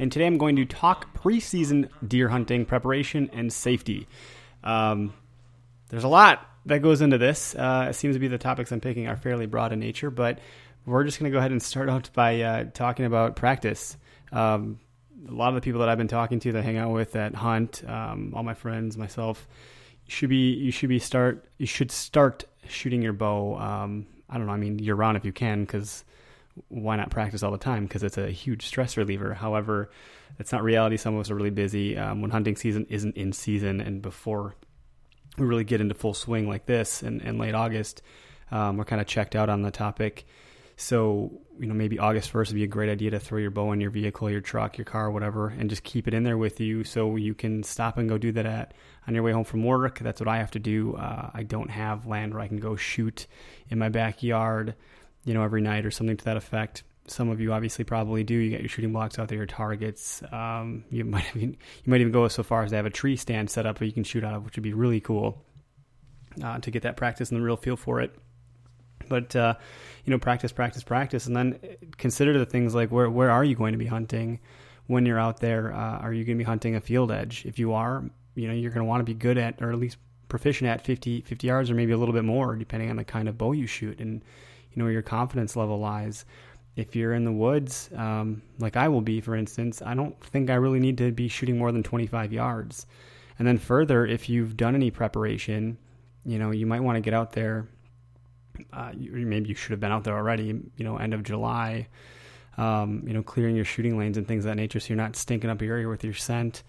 and today I'm going to talk preseason deer hunting preparation and safety. Um, there's a lot that goes into this. Uh, it seems to be the topics I'm picking are fairly broad in nature, but we're just going to go ahead and start out by uh, talking about practice. Um, a lot of the people that I've been talking to that hang out with that hunt, um, all my friends, myself, should be you should be start you should start shooting your bow. Um, I don't know. I mean, year round if you can, because why not practice all the time? Because it's a huge stress reliever. However, it's not reality. Some of us are really busy um, when hunting season isn't in season, and before we really get into full swing like this in, in late August, um, we're kind of checked out on the topic. So, you know, maybe August 1st would be a great idea to throw your bow in your vehicle, your truck, your car, whatever, and just keep it in there with you so you can stop and go do that at on your way home from work. That's what I have to do. Uh, I don't have land where I can go shoot in my backyard, you know, every night or something to that effect. Some of you obviously probably do. You got your shooting blocks out there, your targets. Um, you might even, you might even go so far as to have a tree stand set up that you can shoot out of, which would be really cool uh, to get that practice and the real feel for it. But uh, you know, practice, practice, practice, and then consider the things like where where are you going to be hunting when you're out there? Uh, are you going to be hunting a field edge? If you are, you know, you're going to want to be good at, or at least proficient at 50, 50 yards, or maybe a little bit more, depending on the kind of bow you shoot and you know where your confidence level lies if you're in the woods, um, like I will be, for instance, I don't think I really need to be shooting more than 25 yards. And then further, if you've done any preparation, you know, you might want to get out there. Uh, you, maybe you should have been out there already, you know, end of July, um, you know, clearing your shooting lanes and things of that nature so you're not stinking up your area with your scent.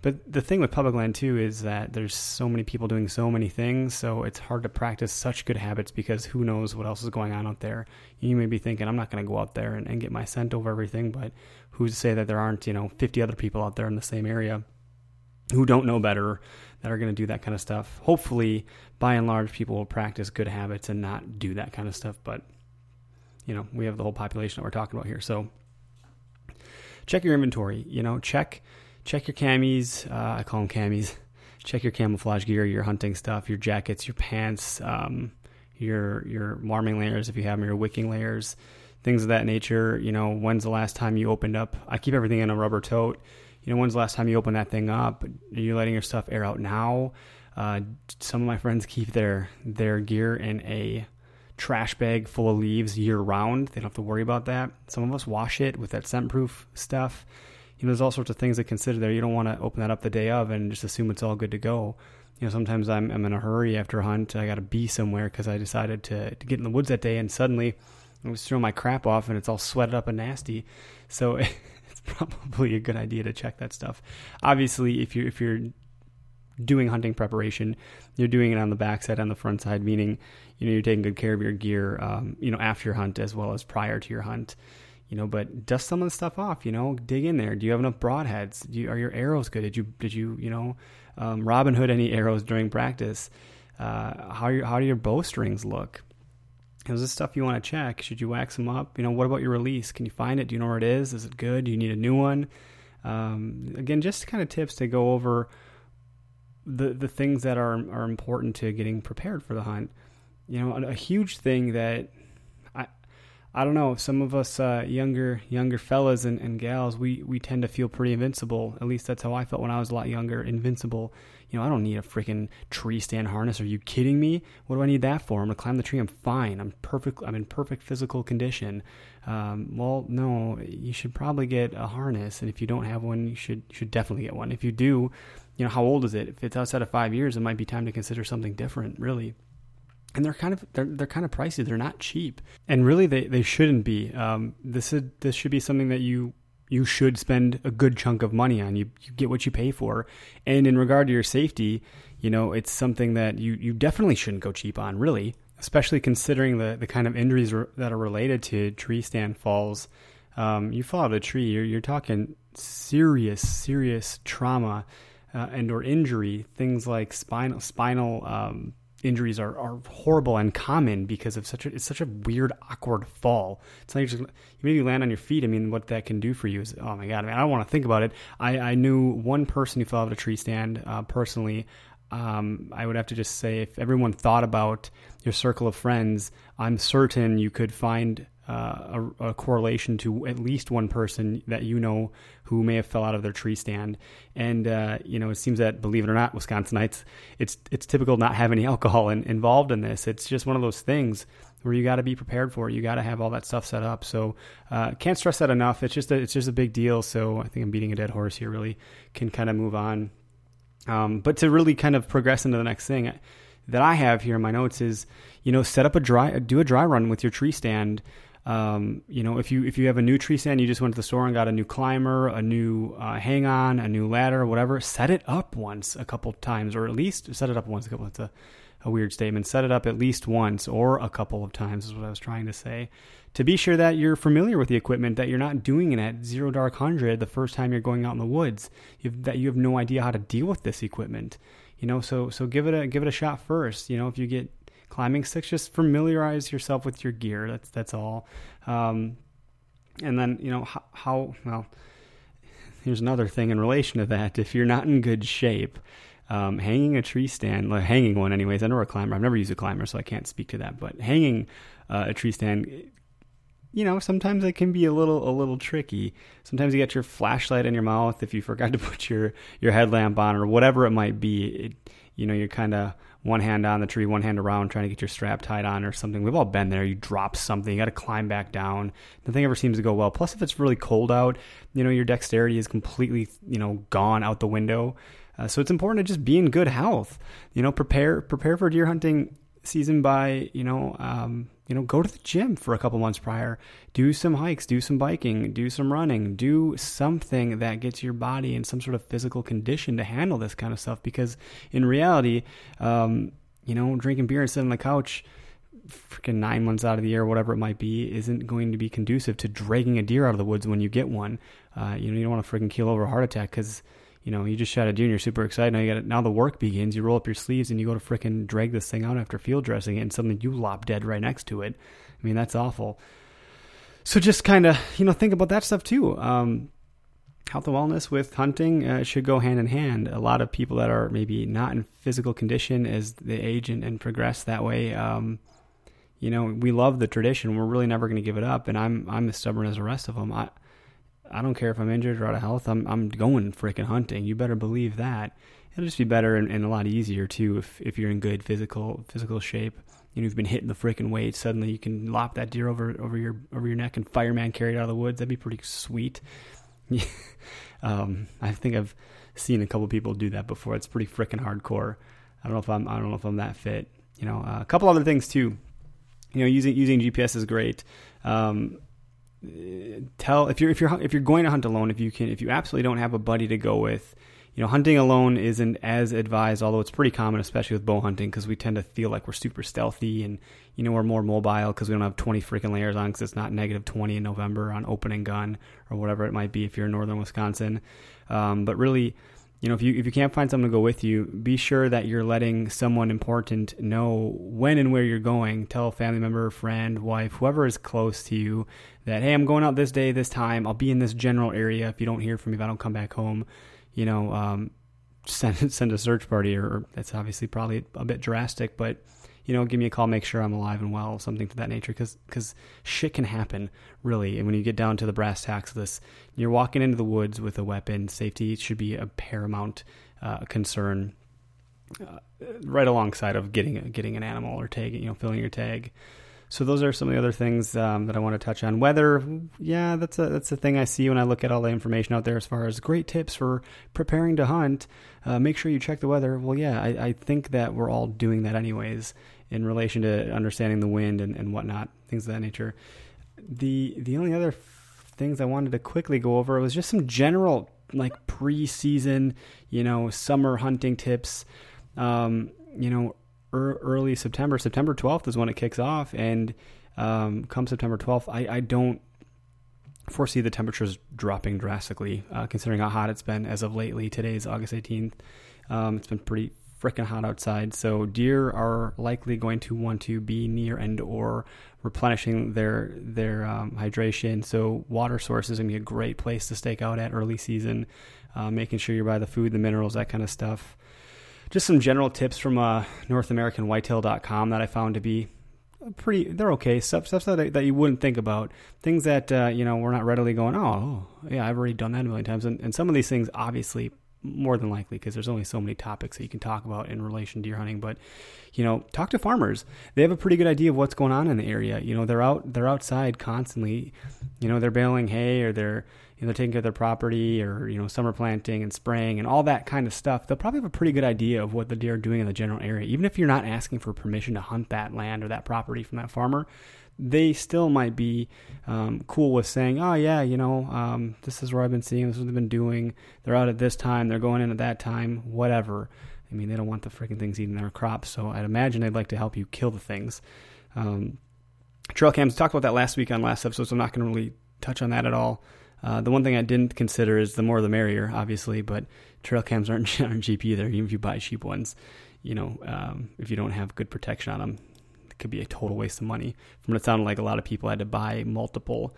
But the thing with public land too is that there's so many people doing so many things, so it's hard to practice such good habits because who knows what else is going on out there. You may be thinking, I'm not going to go out there and, and, get my scent over everything, but who's to say that there aren't, you know, 50 other people out there in the same area who don't know better that are going to do that kind of stuff. Hopefully, by and large, people will practice good habits and not do that kind of stuff, but you know, we have the whole population that we're talking about here. So check your inventory, you know, check check your camis. Uh, I call them camis. Check your camouflage gear, your hunting stuff, your jackets, your pants, um, your your warming layers if you have them, your wicking layers, things of that nature. You know, when's the last time you opened up? I keep everything in a rubber tote. You know, when's the last time you opened that thing up? Are you letting your stuff air out now? Uh, some of my friends keep their their gear in a trash bag full of leaves year round. They don't have to worry about that. Some of us wash it with that scent proof stuff you know, there's all sorts of things to consider there. You don't want to open that up the day of and just assume it's all good to go. You know, sometimes I'm, I'm in a hurry after a hunt. I got to be somewhere because I decided to, to get in the woods that day, and suddenly I was throwing my crap off and it's all sweated up and nasty. So it's probably a good idea to check that stuff. Obviously, if you're if you're doing hunting preparation, you're doing it on the backside, on the front side, meaning you know you're taking good care of your gear, um, you know, after your hunt as well as prior to your hunt you know, but dust some of the stuff off, you know, dig in there. Do you have enough broadheads? Do you, are your arrows good? Did you, did you, you know, um, Robin Hood any arrows during practice? Uh, how, how do your bowstrings look? Is this stuff you want to check? Should you wax them up? You know, what about your release? Can you find it? Do you know where it is? Is it good? Do you need a new one? Um, again, just kind of tips to go over the the things that are are important to getting prepared for the hunt. You know, a, a huge thing that I don't know. Some of us uh, younger younger fellas and, and gals, we, we tend to feel pretty invincible. At least that's how I felt when I was a lot younger. Invincible. You know, I don't need a freaking tree stand harness. Are you kidding me? What do I need that for? I'm gonna climb the tree. I'm fine. I'm perfect. I'm in perfect physical condition. Um, well, no, you should probably get a harness. And if you don't have one, you should you should definitely get one. If you do, you know, how old is it? If it's outside of five years, it might be time to consider something different, really. And they're kind of they're they're kind of pricey. They're not cheap, and really they, they shouldn't be. Um, this is this should be something that you you should spend a good chunk of money on. You, you get what you pay for. And in regard to your safety, you know, it's something that you, you definitely shouldn't go cheap on, really, especially considering the, the kind of injuries re- that are related to tree stand falls. Um, you fall out of a tree, you're, you're talking serious, serious trauma uh, and or injury, things like spinal, spinal um, injuries are, are horrible and common because of such a it's such a weird awkward fall. It's like you just you maybe land on your feet. I mean, what that can do for you is oh my god. I mean, I don't want to think about it. I, I knew one person who fell out of a tree stand uh, personally. Um, I would have to just say if everyone thought about your circle of friends, I'm certain you could find uh, a, a, correlation to at least one person that you know who may have fell out of their tree stand. And uh, you know, it seems that believe it or not, Wisconsinites, it's it's typical not have any alcohol in, involved in this. It's just one of those things where you got to be prepared for it. You got to have all that stuff set up. So uh, can't stress that enough. It's just a, it's just a big deal. So I think I'm beating a dead horse here. Really can kind of move on. Um, but to really kind of progress into the next thing that I have here in my notes is, you know, set up a dry, do a dry run with your tree stand. Um, you know, if you if you have a new tree stand, you just went to the store and got a new climber, a new uh, hang on, a new ladder, whatever. Set it up once a couple times, or at least set it up once a couple. A, a weird statement. Set it up at least once or a couple of times is what I was trying to say. To be sure that you're familiar with the equipment, that you're not doing it at zero dark hundred the first time you're going out in the woods. You've, that you have no idea how to deal with this equipment. You know, so so give it a give it a shot first. You know, if you get climbing sticks. Just familiarize yourself with your gear. That's that's all. Um, and then you know how, how well. Here's another thing in relation to that. If you're not in good shape, um, hanging a tree stand, like hanging one anyways. I know a climber. I've never used a climber, so I can't speak to that. But hanging uh, a tree stand, you know, sometimes it can be a little a little tricky. Sometimes you get your flashlight in your mouth if you forgot to put your your headlamp on or whatever it might be. It, you know, you're kind of one hand on the tree, one hand around, trying to get your strap tied on or something. We've all been there. You drop something, you got to climb back down. Nothing ever seems to go well. Plus, if it's really cold out, you know, your dexterity is completely, you know, gone out the window. Uh, so it's important to just be in good health. You know, prepare prepare for deer hunting season by you know um, you know go to the gym for a couple months prior do some hikes do some biking do some running do something that gets your body in some sort of physical condition to handle this kind of stuff because in reality um, you know drinking beer and sitting on the couch freaking nine months out of the year, whatever it might be, isn't going to be conducive to dragging a deer out of the woods when you get one. Uh, you know, you don't want to freaking keel over a heart attack because you know, you just shot a deer and you're super excited. Now you got now the work begins. You roll up your sleeves and you go to fricking drag this thing out after field dressing it, and suddenly you lop dead right next to it. I mean, that's awful. So just kind of you know think about that stuff too. Um, health and wellness with hunting uh, should go hand in hand. A lot of people that are maybe not in physical condition as they age and, and progress that way. Um, you know, we love the tradition. We're really never going to give it up, and I'm I'm as stubborn as the rest of them. I I don't care if I'm injured or out of health. I'm I'm going freaking hunting. You better believe that. It'll just be better and, and, a lot easier too if if you're in good physical physical shape. You know, you've been hitting the freaking weight. Suddenly, you can lop that deer over over your over your neck and fireman carry it out of the woods. That'd be pretty sweet. um, I think I've seen a couple people do that before. It's pretty freaking hardcore. I don't know if I'm I don't know if I'm that fit. You know, uh, a couple other things too. You know, using using GPS is great. Um, tell if you're if you're if you're going to hunt alone, if you can if you absolutely don't have a buddy to go with, you know, hunting alone isn't as advised, although it's pretty common, especially with bow hunting, because we tend to feel like we're super stealthy and you know we're more mobile because we don't have 20 freaking layers on because it's not negative 20 in November on opening gun or whatever it might be if you're in northern Wisconsin. Um, but really, you know, if you if you can't find someone to go with you, be sure that you're letting someone important know when and where you're going. Tell a family member, friend, wife, whoever is close to you that hey, I'm going out this day, this time. I'll be in this general area. If you don't hear from me, if I don't come back home, you know, um, send send a search party. Or that's obviously probably a bit drastic, but you know, give me a call, make sure I'm alive and well, something to that nature, because because shit can happen, really. And when you get down to the brass tacks of this, you're walking into the woods with a weapon. Safety should be a paramount uh, concern, uh, right alongside of getting getting an animal or tag, you know, filling your tag. so those are some of the other things um, that I want to touch on. Weather, yeah, that's a that's a thing I see when I look at all the information out there as far as great tips for preparing to hunt. Uh, make sure you check the weather. Well, yeah, I, I, think that we're all doing that anyways in relation to understanding the wind and, and whatnot, things of that nature. The the only other things I wanted to quickly go over was just some general like preseason, you know, summer hunting tips. Um, you know, er, early September, September 12th is when it kicks off, and um, come September 12th, I, I don't foresee the temperatures dropping drastically, uh, considering how hot it's been as of lately. Today is August 18th. Um, it's been pretty freaking hot outside, so deer are likely going to want to be near and or replenishing their their um, hydration. So water source is gonna be a great place to stake out at early season, uh, making sure you buy the food, the minerals, that kind of stuff. Just some general tips from uh, NorthAmericanWhitetail.com that I found to be pretty. They're okay stuff stuff that that you wouldn't think about. Things that uh, you know we're not readily going. Oh, yeah, I've already done that a million times. And, and some of these things obviously more than likely because there's only so many topics that you can talk about in relation to deer hunting but you know talk to farmers. They have a pretty good idea of what's going on in the area. You know they're out they're outside constantly you know they're baling hay or they're you know they're taking care of their property or you know summer planting and spraying and all that kind of stuff. They'll probably have a pretty good idea of what the deer are doing in the general area even if you're not asking for permission to hunt that land or that property from that farmer they still might be um, cool with saying, "Oh yeah, you know, um, this is where I've been seeing. This is what they've been doing. They're out at this time. They're going in at that time. Whatever." I mean, they don't want the freaking things eating their crops, so I'd imagine they'd like to help you kill the things. Um, trail cams talked about that last week on last episode, so I'm not going to really touch on that at all. Uh, the one thing I didn't consider is the more the merrier, obviously, but trail cams aren't, aren't cheap either. Even if you buy cheap ones, you know, um, if you don't have good protection on them, could be a total waste of money. From what it sounded like, a lot of people had to buy multiple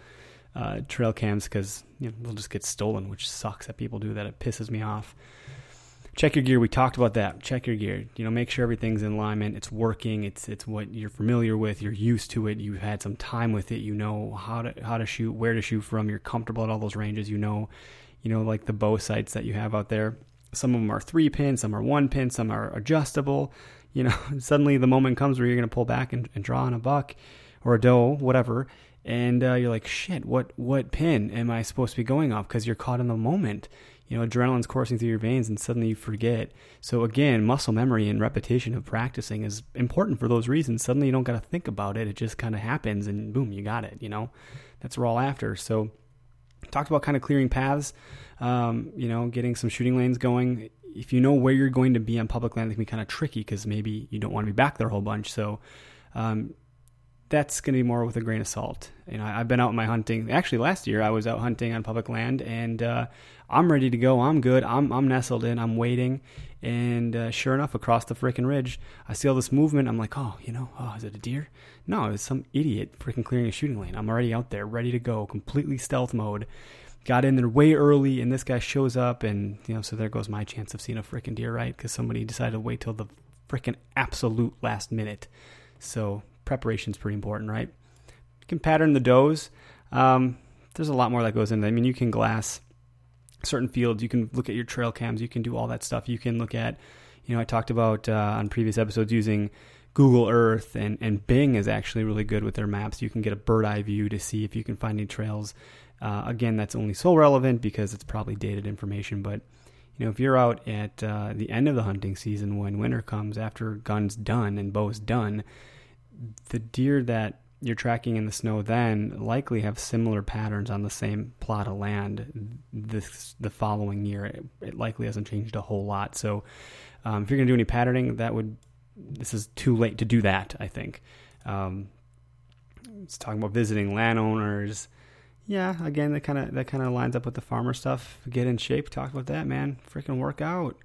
uh, trail cams because you know, they'll just get stolen, which sucks that people do that. It pisses me off. Check your gear. We talked about that. Check your gear. You know, make sure everything's in alignment. It's working. It's it's what you're familiar with. You're used to it. You've had some time with it. You know how to how to shoot, where to shoot from. You're comfortable at all those ranges. You know, you know like the bow sights that you have out there. Some of them are three pin, some are one pin, some are adjustable you know, suddenly the moment comes where you're going to pull back and, and, draw on a buck or a doe, whatever, and uh, you're like, shit, what what pin am I supposed to be going off? Because you're caught in the moment. You know, adrenaline's coursing through your veins, and suddenly you forget. So again, muscle memory and repetition of practicing is important for those reasons. Suddenly you don't got to think about it; it just kind of happens, and boom, you got it. You know, that's we're all after. So talked about kind of clearing paths. Um, you know, getting some shooting lanes going if you know where you're going to be on public land, it can be kind of tricky because maybe you don't want to be back there a whole bunch. So um, that's going to be more with a grain of salt. You know, I've been out in my hunting. Actually, last year I was out hunting on public land, and uh, I'm ready to go. I'm good. I'm I'm nestled in. I'm waiting, and uh, sure enough, across the freaking ridge, I see all this movement. I'm like, oh, you know, oh, is it a deer? No, it's some idiot freaking clearing a shooting lane. I'm already out there, ready to go, completely stealth mode got in there way early, and this guy shows up, and you know, so there goes my chance of seeing a freaking deer, right? Because somebody decided to wait till the freaking absolute last minute. So preparation is pretty important, right? You can pattern the does. Um, there's a lot more that goes into. I mean, you can glass certain fields. You can look at your trail cams. You can do all that stuff. You can look at, you know, I talked about uh, on previous episodes using Google Earth and, and Bing is actually really good with their maps. You can get a bird eye view to see if you can find any trails uh, again, that's only so relevant because it's probably dated information. But you know, if you're out at uh, the end of the hunting season when winter comes, after guns done and bows done, the deer that you're tracking in the snow then likely have similar patterns on the same plot of land this the following year. It, it likely hasn't changed a whole lot. So um, if you're going to do any patterning, that would this is too late to do that. I think. Um, it's talking about visiting landowners yeah, again, that kind of that kind of lines up with the farmer stuff. Get in shape. Talk about that, man. Freaking work out.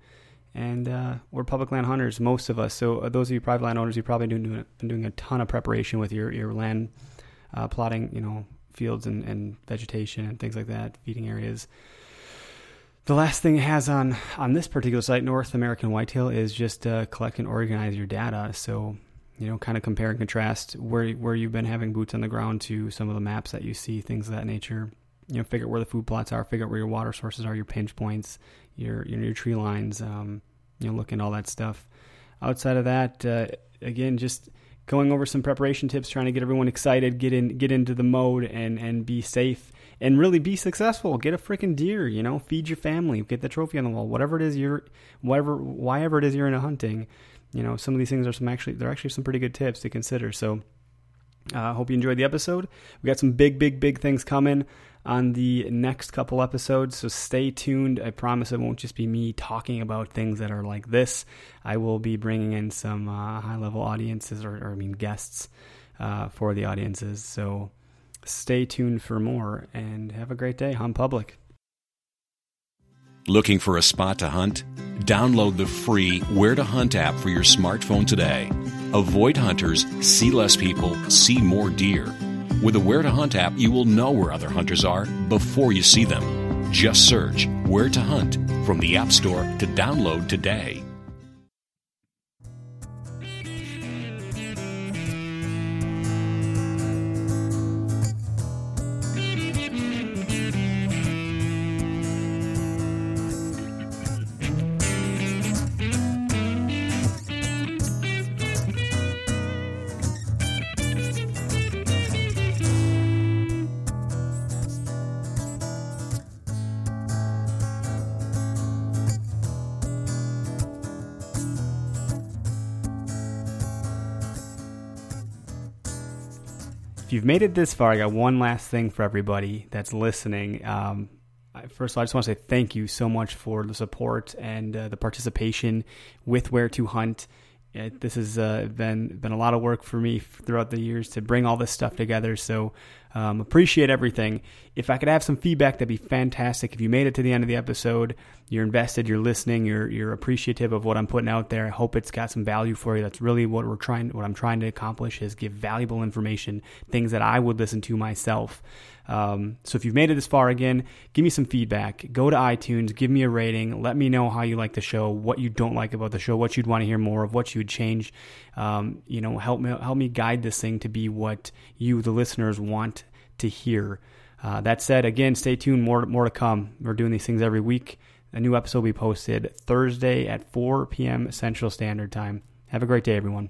And uh, we're public land hunters, most of us. So uh, those of you private land owners, you've probably been doing a ton of preparation with your your land uh, plotting, you know, fields and, and vegetation and things like that, feeding areas. The last thing it has on on this particular site, North American Whitetail, is just uh, collect and organize your data. So you know, kind of compare and contrast where where you've been having boots on the ground to some of the maps that you see, things of that nature. You know, figure out where the food plots are, figure out where your water sources are, your pinch points, your your, your tree lines. Um, you know, look at all that stuff. Outside of that, uh, again, just going over some preparation tips, trying to get everyone excited, get in, get into the mode, and and be safe, and really be successful. Get a freaking deer, you know, feed your family, get the trophy on the wall, whatever it is you're, whatever, why ever it is you're into hunting. You know, some of these things are some actually, they're actually some pretty good tips to consider. So, I uh, hope you enjoyed the episode. We got some big, big, big things coming on the next couple episodes. So stay tuned. I promise it won't just be me talking about things that are like this. I will be bringing in some uh, high level audiences, or, or, I mean, guests uh, for the audiences. So stay tuned for more and have a great day. Hunt Public. Looking for a spot to hunt? Download the free Where to Hunt app for your smartphone today. Avoid hunters, see less people, see more deer. With the Where to Hunt app, you will know where other hunters are before you see them. Just search Where to Hunt from the App Store to download today. If you've made it this far, I got one last thing for everybody that's listening. Um, first of all, I just want to say thank you so much for the support and uh, the participation with Where to Hunt. It, this has uh, been been a lot of work for me throughout the years to bring all this stuff together. So um, appreciate everything. If I could have some feedback, that'd be fantastic. If you made it to the end of the episode, you're invested, you're listening, you're you're appreciative of what I'm putting out there. I hope it's got some value for you. That's really what we're trying. What I'm trying to accomplish is give valuable information, things that I would listen to myself. Um, so if you've made it this far again, give me some feedback. Go to iTunes, give me a rating. Let me know how you like the show, what you don't like about the show, what you'd want to hear more of, what you would change. Um, you know, help me help me guide this thing to be what you, the listeners, want to hear. Uh, that said, again, stay tuned. More more to come. We're doing these things every week. A new episode will be posted Thursday at 4 p.m. Central Standard Time. Have a great day, everyone.